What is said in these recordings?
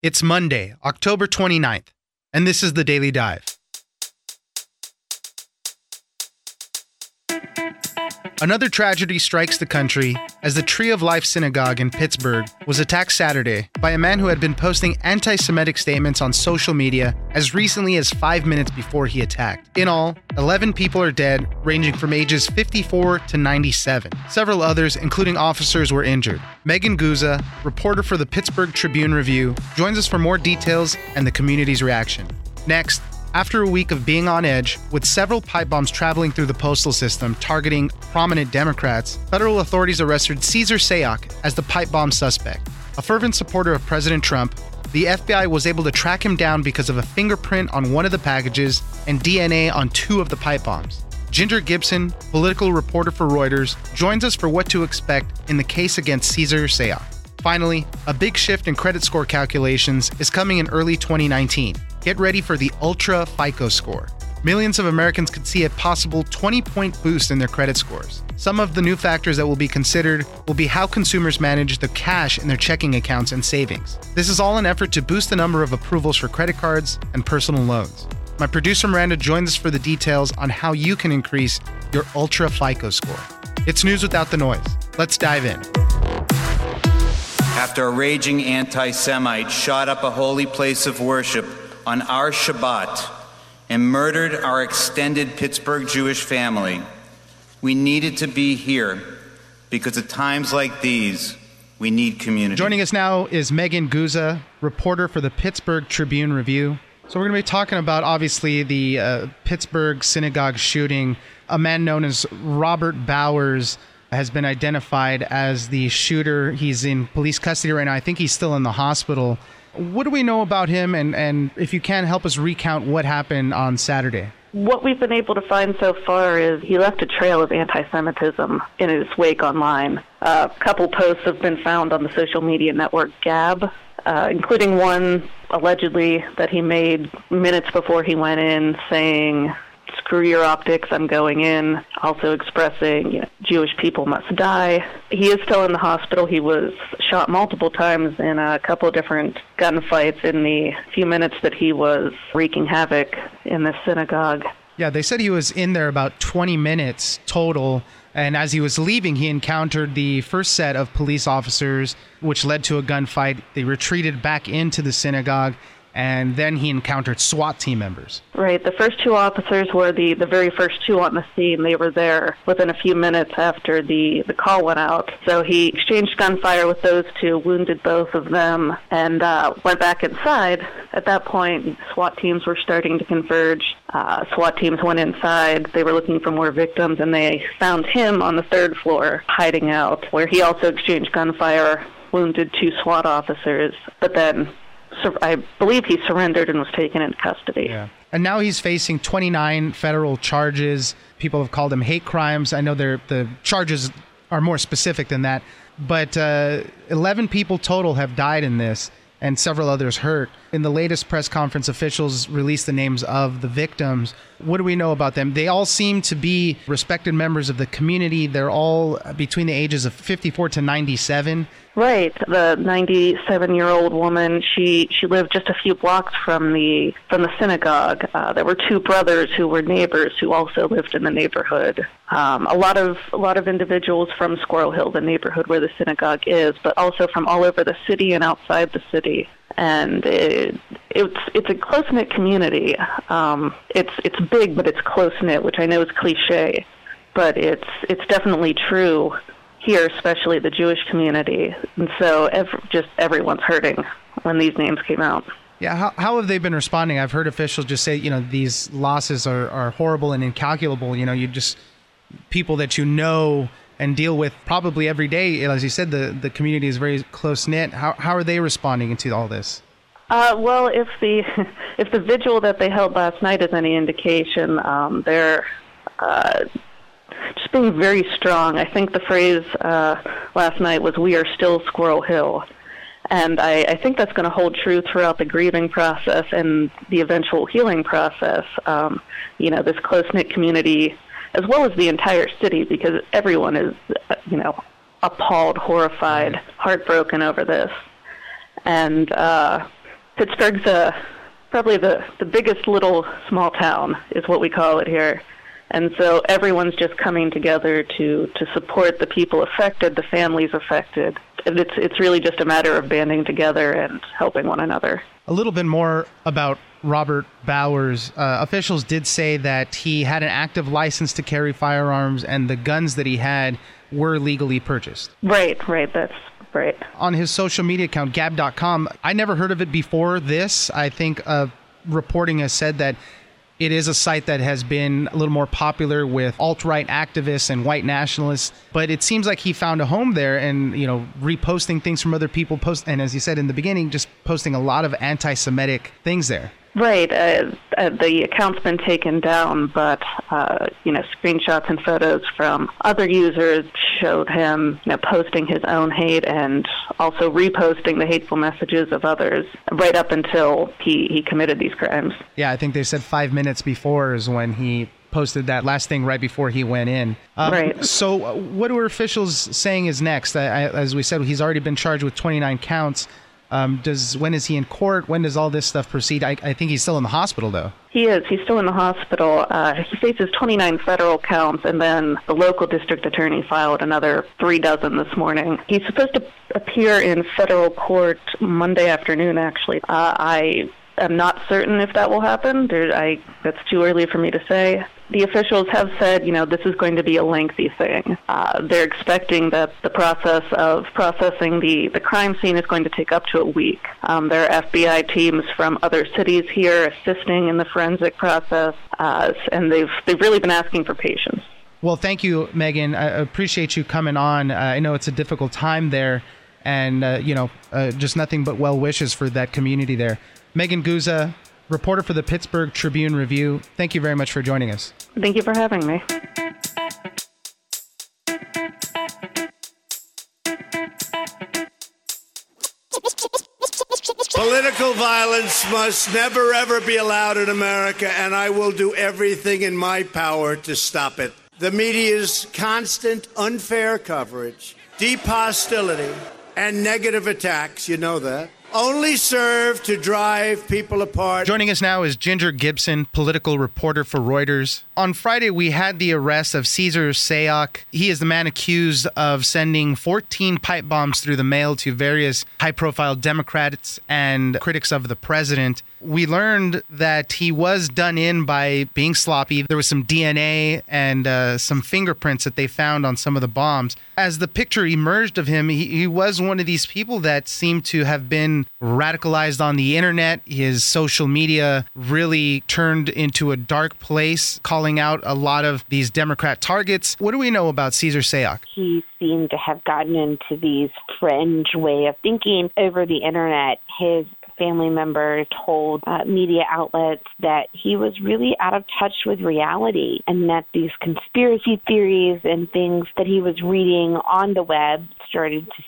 It's Monday, October 29th, and this is the Daily Dive. Another tragedy strikes the country as the Tree of Life Synagogue in Pittsburgh was attacked Saturday by a man who had been posting anti Semitic statements on social media as recently as five minutes before he attacked. In all, 11 people are dead, ranging from ages 54 to 97. Several others, including officers, were injured. Megan Guza, reporter for the Pittsburgh Tribune Review, joins us for more details and the community's reaction. Next, after a week of being on edge, with several pipe bombs traveling through the postal system targeting prominent Democrats, federal authorities arrested Cesar Sayoc as the pipe bomb suspect. A fervent supporter of President Trump, the FBI was able to track him down because of a fingerprint on one of the packages and DNA on two of the pipe bombs. Ginger Gibson, political reporter for Reuters, joins us for what to expect in the case against Cesar Sayoc. Finally, a big shift in credit score calculations is coming in early 2019. Get ready for the Ultra FICO score. Millions of Americans could see a possible 20 point boost in their credit scores. Some of the new factors that will be considered will be how consumers manage the cash in their checking accounts and savings. This is all an effort to boost the number of approvals for credit cards and personal loans. My producer Miranda joins us for the details on how you can increase your Ultra FICO score. It's news without the noise. Let's dive in after a raging anti Semite shot up a holy place of worship on our Shabbat and murdered our extended Pittsburgh Jewish family, we needed to be here because at times like these, we need community. Joining us now is Megan Guza, reporter for the Pittsburgh Tribune Review. So, we're going to be talking about obviously the uh, Pittsburgh synagogue shooting. A man known as Robert Bowers has been identified as the shooter. He's in police custody right now. I think he's still in the hospital. What do we know about him? And, and if you can, help us recount what happened on Saturday. What we've been able to find so far is he left a trail of anti Semitism in his wake online. a couple posts have been found on the social media network Gab, uh, including one allegedly that he made minutes before he went in saying, screw your optics, I'm going in, also expressing you know, Jewish people must die. He is still in the hospital. He was shot multiple times in a couple of different gunfights in the few minutes that he was wreaking havoc in the synagogue. Yeah, they said he was in there about 20 minutes total. And as he was leaving, he encountered the first set of police officers, which led to a gunfight. They retreated back into the synagogue and then he encountered SWAT team members. Right. The first two officers were the, the very first two on the scene. They were there within a few minutes after the, the call went out. So he exchanged gunfire with those two, wounded both of them, and uh, went back inside. At that point, SWAT teams were starting to converge. Uh, SWAT teams went inside. They were looking for more victims, and they found him on the third floor, hiding out, where he also exchanged gunfire wounded two SWAT officers, but then I believe he surrendered and was taken into custody. Yeah. And now he's facing 29 federal charges. People have called them hate crimes. I know the charges are more specific than that, but uh, 11 people total have died in this and several others hurt. In the latest press conference, officials released the names of the victims. What do we know about them? They all seem to be respected members of the community. They're all between the ages of 54 to 97. Right. The 97-year-old woman, she she lived just a few blocks from the from the synagogue. Uh, there were two brothers who were neighbors who also lived in the neighborhood. Um, a lot of a lot of individuals from Squirrel Hill, the neighborhood where the synagogue is, but also from all over the city and outside the city and it, it's it's a close knit community. Um, it's it's big, but it's close knit, which I know is cliche, but it's it's definitely true here, especially the Jewish community. And so, ev- just everyone's hurting when these names came out. Yeah, how, how have they been responding? I've heard officials just say, you know, these losses are, are horrible and incalculable. You know, you just people that you know and deal with probably every day. As you said, the, the community is very close knit. How, how are they responding to all this? Uh, well, if the if the vigil that they held last night is any indication, um, they're uh, just being very strong. I think the phrase uh, last night was "We are still Squirrel Hill," and I, I think that's going to hold true throughout the grieving process and the eventual healing process. Um, you know, this close knit community as well as the entire city, because everyone is, you know, appalled, horrified, heartbroken over this. And uh, Pittsburgh's uh, probably the, the biggest little small town, is what we call it here. And so everyone's just coming together to, to support the people affected, the families affected. And it's, it's really just a matter of banding together and helping one another. A little bit more about Robert Bowers. Uh, officials did say that he had an active license to carry firearms and the guns that he had were legally purchased. Right, right. That's right. On his social media account, gab.com, I never heard of it before this. I think uh, reporting has said that it is a site that has been a little more popular with alt-right activists and white nationalists, but it seems like he found a home there and, you know, reposting things from other people post and as you said in the beginning, just posting a lot of anti-Semitic things there. Right. Uh, uh, the account's been taken down, but uh, you know, screenshots and photos from other users showed him, you know, posting his own hate and also reposting the hateful messages of others right up until he he committed these crimes. Yeah, I think they said five minutes before is when he posted that last thing right before he went in. Um, right. So, uh, what are officials saying is next? as we said, he's already been charged with 29 counts. Um, does when is he in court? When does all this stuff proceed? I, I think he's still in the hospital, though. He is. He's still in the hospital. Uh, he faces 29 federal counts, and then the local district attorney filed another three dozen this morning. He's supposed to appear in federal court Monday afternoon. Actually, uh, I am not certain if that will happen. There, I that's too early for me to say the officials have said, you know, this is going to be a lengthy thing. Uh, they're expecting that the process of processing the, the crime scene is going to take up to a week. Um, there are FBI teams from other cities here assisting in the forensic process, uh, and they've they've really been asking for patience. Well, thank you, Megan. I appreciate you coming on. Uh, I know it's a difficult time there, and uh, you know, uh, just nothing but well wishes for that community there. Megan Guza, reporter for the Pittsburgh Tribune Review. Thank you very much for joining us. Thank you for having me. Political violence must never, ever be allowed in America, and I will do everything in my power to stop it. The media's constant unfair coverage, deep hostility, and negative attacks, you know that only serve to drive people apart. Joining us now is Ginger Gibson, political reporter for Reuters. On Friday, we had the arrest of Cesar Sayoc. He is the man accused of sending 14 pipe bombs through the mail to various high profile Democrats and critics of the president. We learned that he was done in by being sloppy. There was some DNA and uh, some fingerprints that they found on some of the bombs. As the picture emerged of him, he, he was one of these people that seemed to have been radicalized on the internet. His social media really turned into a dark place, calling out a lot of these Democrat targets. What do we know about Cesar Sayoc? He seemed to have gotten into these fringe way of thinking over the internet. His family member told uh, media outlets that he was really out of touch with reality and that these conspiracy theories and things that he was reading on the web started to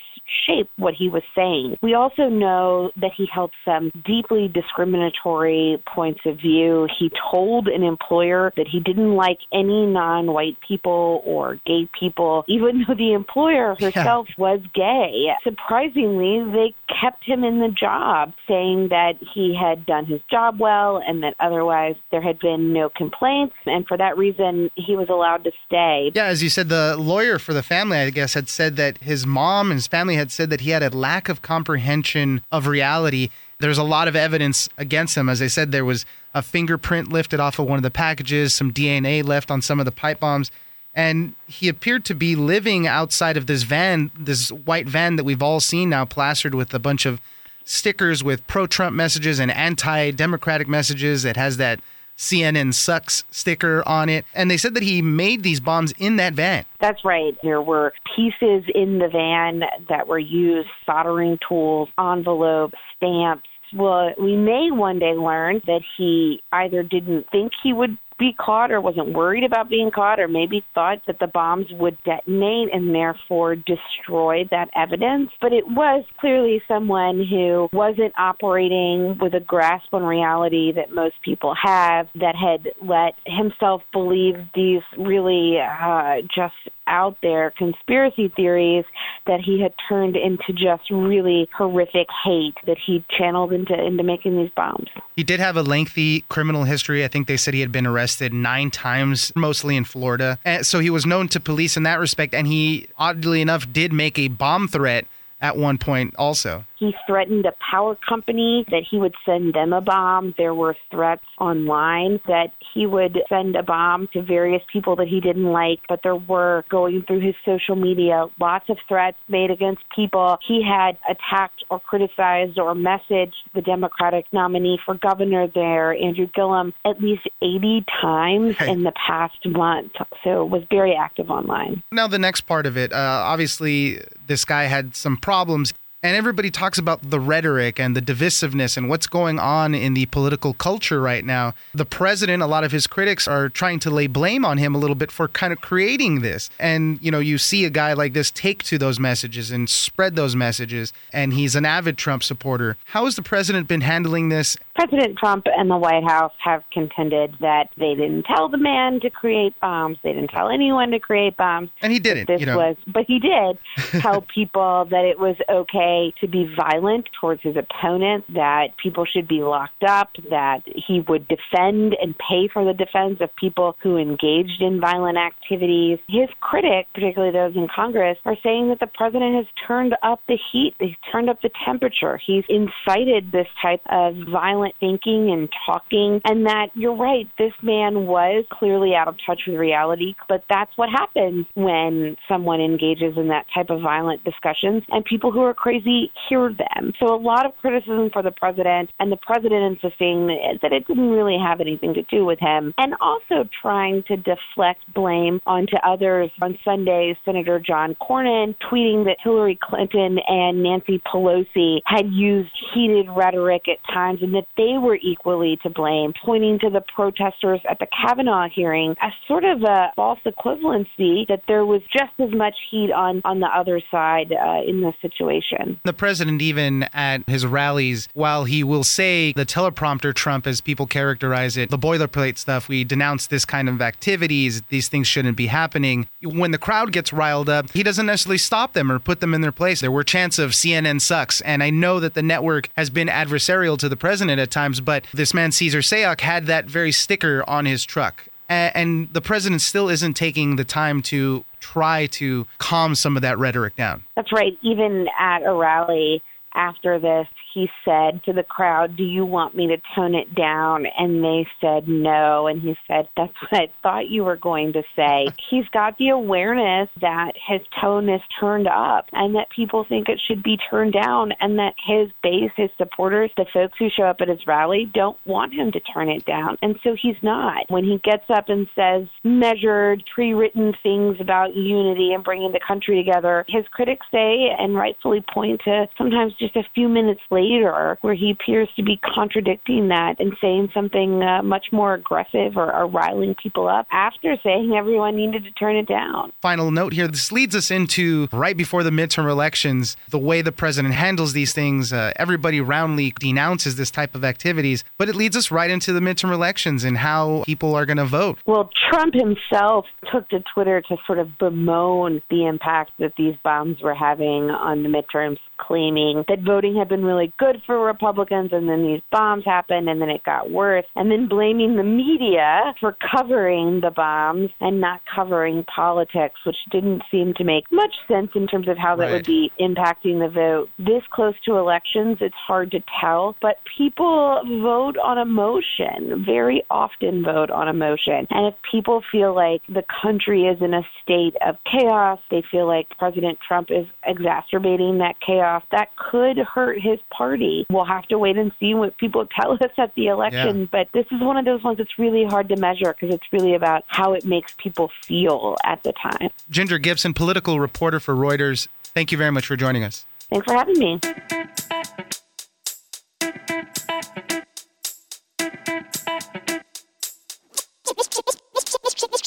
shape what he was saying. We also know that he held some deeply discriminatory points of view. He told an employer that he didn't like any non white people or gay people, even though the employer herself yeah. was gay. Surprisingly, they kept him in the job, saying that he had done his job well and that otherwise there had been no complaints. And for that reason, he was allowed to stay. Yeah, as you said, the lawyer for the family, I guess, had said that his mom and his family had said that he had a lack of comprehension of reality. There's a lot of evidence against him. As I said, there was a fingerprint lifted off of one of the packages, some DNA left on some of the pipe bombs. And he appeared to be living outside of this van, this white van that we've all seen now plastered with a bunch of stickers with pro Trump messages and anti Democratic messages. It has that CNN sucks sticker on it. And they said that he made these bombs in that van. That's right. There were pieces in the van that were used, soldering tools, envelopes, stamps. Well, we may one day learn that he either didn't think he would be caught or wasn't worried about being caught or maybe thought that the bombs would detonate and therefore destroy that evidence. But it was clearly someone who wasn't operating with a grasp on reality that most people have, that had let himself believe these really uh, just out there conspiracy theories that he had turned into just really horrific hate that he channeled into into making these bombs. He did have a lengthy criminal history. I think they said he had been arrested nine times, mostly in Florida. And so he was known to police in that respect. And he, oddly enough, did make a bomb threat at one point also. He threatened a power company that he would send them a bomb. There were threats online that he would send a bomb to various people that he didn't like, but there were going through his social media lots of threats made against people. He had attacked or criticized or messaged the Democratic nominee for governor there, Andrew Gillum, at least 80 times hey. in the past month. So was very active online. Now, the next part of it, uh, obviously, this guy had some problems. And everybody talks about the rhetoric and the divisiveness and what's going on in the political culture right now. The president, a lot of his critics are trying to lay blame on him a little bit for kind of creating this. And, you know, you see a guy like this take to those messages and spread those messages, and he's an avid Trump supporter. How has the president been handling this? President Trump and the White House have contended that they didn't tell the man to create bombs. They didn't tell anyone to create bombs. And he didn't. This you know. was, but he did tell people that it was okay to be violent towards his opponent, that people should be locked up, that he would defend and pay for the defense of people who engaged in violent activities. His critics, particularly those in Congress, are saying that the president has turned up the heat, he's turned up the temperature, he's incited this type of violent thinking and talking, and that you're right, this man was clearly out of touch with reality, but that's what happens when someone engages in that type of violent discussions, and people who are crazy crazy hear them. So a lot of criticism for the president and the president insisting that it didn't really have anything to do with him and also trying to deflect blame onto others. On Sunday, Senator John Cornyn tweeting that Hillary Clinton and Nancy Pelosi had used heated rhetoric at times and that they were equally to blame, pointing to the protesters at the Kavanaugh hearing as sort of a false equivalency that there was just as much heat on, on the other side uh, in this situation. The president, even at his rallies, while he will say the teleprompter Trump, as people characterize it, the boilerplate stuff, we denounce this kind of activities, these things shouldn't be happening. When the crowd gets riled up, he doesn't necessarily stop them or put them in their place. There were chants of CNN sucks. And I know that the network has been adversarial to the president at times, but this man, Cesar Sayoc, had that very sticker on his truck and the president still isn't taking the time to try to calm some of that rhetoric down. That's right. Even at a rally after this, he said to the crowd, Do you want me to tone it down? And they said no. And he said, That's what I thought you were going to say. He's got the awareness that his tone is turned up and that people think it should be turned down and that his base, his supporters, the folks who show up at his rally don't want him to turn it down. And so he's not. When he gets up and says measured, pre written things about unity and bringing the country together, his critics say and rightfully point to sometimes just a few minutes later where he appears to be contradicting that and saying something uh, much more aggressive or, or riling people up after saying everyone needed to turn it down. Final note here this leads us into right before the midterm elections, the way the president handles these things. Uh, everybody roundly denounces this type of activities, but it leads us right into the midterm elections and how people are going to vote. Well, Trump himself took to Twitter to sort of bemoan the impact that these bombs were having on the midterms, claiming that voting had been really good for Republicans, and then these bombs happened, and then it got worse, and then blaming the media for covering the bombs and not covering politics, which didn't seem to make much sense in terms of how that right. would be impacting the vote. This close to elections, it's hard to tell, but people vote on emotion, very often vote on emotion. And if people feel like the country is in a state of chaos, they feel like President Trump is exacerbating that chaos, that could hurt his party. We'll have to wait and see what people tell us at the election. Yeah. But this is one of those ones that's really hard to measure because it's really about how it makes people feel at the time. Ginger Gibson, political reporter for Reuters. Thank you very much for joining us. Thanks for having me.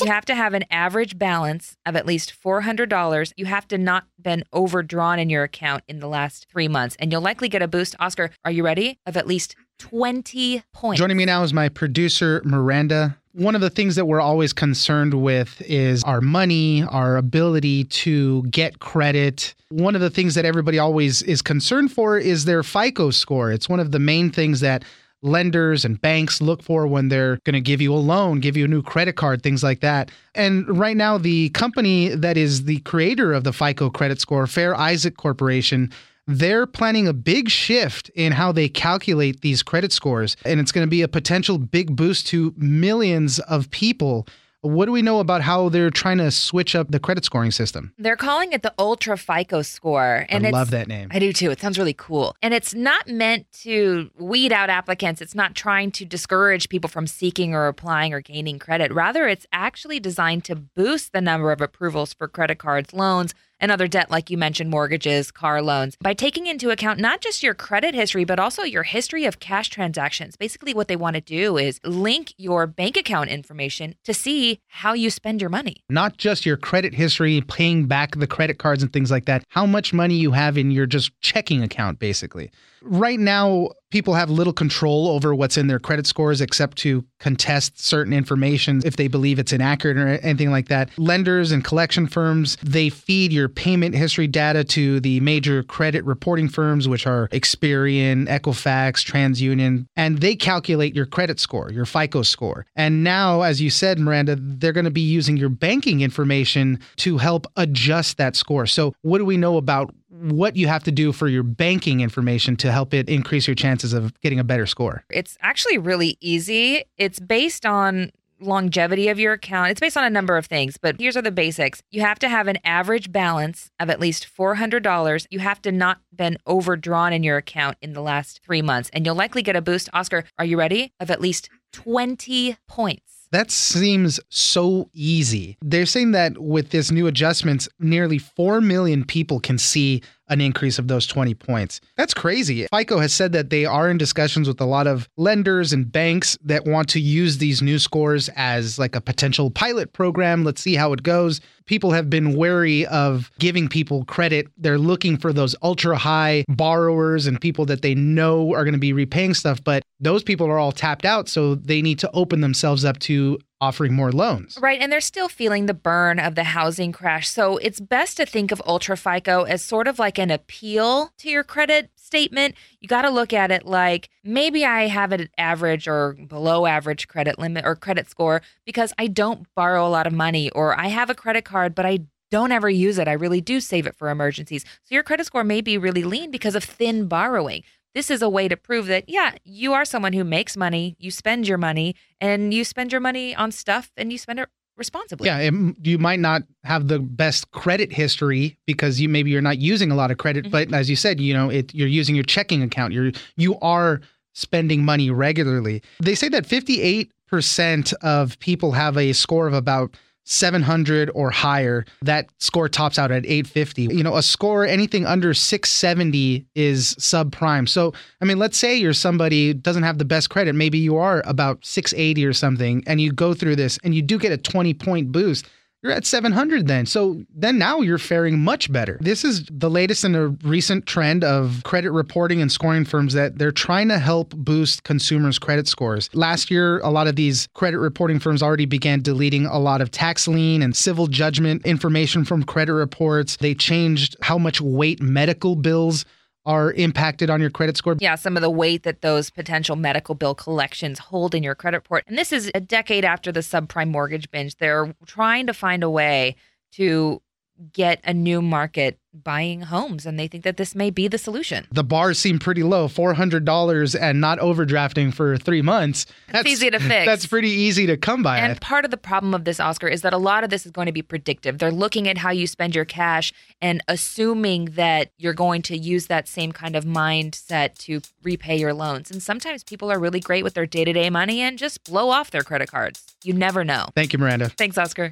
You have to have an average balance of at least $400. You have to not been overdrawn in your account in the last three months, and you'll likely get a boost. Oscar, are you ready? Of at least 20 points. Joining me now is my producer, Miranda. One of the things that we're always concerned with is our money, our ability to get credit. One of the things that everybody always is concerned for is their FICO score. It's one of the main things that lenders and banks look for when they're going to give you a loan, give you a new credit card, things like that. And right now, the company that is the creator of the FICO credit score, Fair Isaac Corporation, they're planning a big shift in how they calculate these credit scores. And it's going to be a potential big boost to millions of people what do we know about how they're trying to switch up the credit scoring system? They're calling it the Ultra FICO score. And I love that name. I do too. It sounds really cool. And it's not meant to weed out applicants. It's not trying to discourage people from seeking or applying or gaining credit. Rather, it's actually designed to boost the number of approvals for credit cards, loans, and other debt, like you mentioned, mortgages, car loans, by taking into account not just your credit history, but also your history of cash transactions. Basically, what they want to do is link your bank account information to see how you spend your money. Not just your credit history, paying back the credit cards and things like that, how much money you have in your just checking account, basically. Right now, people have little control over what's in their credit scores except to contest certain information if they believe it's inaccurate or anything like that. Lenders and collection firms, they feed your payment history data to the major credit reporting firms, which are Experian, Equifax, TransUnion, and they calculate your credit score, your FICO score. And now, as you said, Miranda, they're going to be using your banking information to help adjust that score. So, what do we know about what you have to do for your banking information to help it increase your chances of getting a better score? It's actually really easy. It's based on longevity of your account. It's based on a number of things, but here's are the basics. You have to have an average balance of at least $400. You have to not been overdrawn in your account in the last 3 months and you'll likely get a boost Oscar, are you ready? Of at least 20 points. That seems so easy. They're saying that with this new adjustments, nearly 4 million people can see an increase of those 20 points. That's crazy. FICO has said that they are in discussions with a lot of lenders and banks that want to use these new scores as like a potential pilot program. Let's see how it goes. People have been wary of giving people credit. They're looking for those ultra high borrowers and people that they know are going to be repaying stuff, but those people are all tapped out. So they need to open themselves up to offering more loans. Right. And they're still feeling the burn of the housing crash. So it's best to think of Ultra FICO as sort of like an appeal to your credit statement. You got to look at it like maybe I have an average or below average credit limit or credit score because I don't borrow a lot of money or I have a credit card, but I don't ever use it. I really do save it for emergencies. So your credit score may be really lean because of thin borrowing this is a way to prove that, yeah, you are someone who makes money, you spend your money, and you spend your money on stuff and you spend it responsibly. Yeah, it, you might not have the best credit history because you maybe you're not using a lot of credit, mm-hmm. but as you said, you know, it you're using your checking account. You're you are spending money regularly. They say that 58% of people have a score of about 700 or higher, that score tops out at 850. You know, a score anything under 670 is subprime. So, I mean, let's say you're somebody doesn't have the best credit, maybe you are about 680 or something and you go through this and you do get a 20 point boost you're at 700 then. So then now you're faring much better. This is the latest in a recent trend of credit reporting and scoring firms that they're trying to help boost consumers' credit scores. Last year, a lot of these credit reporting firms already began deleting a lot of tax lien and civil judgment information from credit reports. They changed how much weight medical bills are impacted on your credit score. Yeah, some of the weight that those potential medical bill collections hold in your credit report. And this is a decade after the subprime mortgage binge. They're trying to find a way to get a new market buying homes and they think that this may be the solution. The bars seem pretty low, $400 and not overdrafting for 3 months. That's easy to fix. That's pretty easy to come by. And part of the problem of this Oscar is that a lot of this is going to be predictive. They're looking at how you spend your cash and assuming that you're going to use that same kind of mindset to repay your loans. And sometimes people are really great with their day-to-day money and just blow off their credit cards. You never know. Thank you, Miranda. Thanks, Oscar.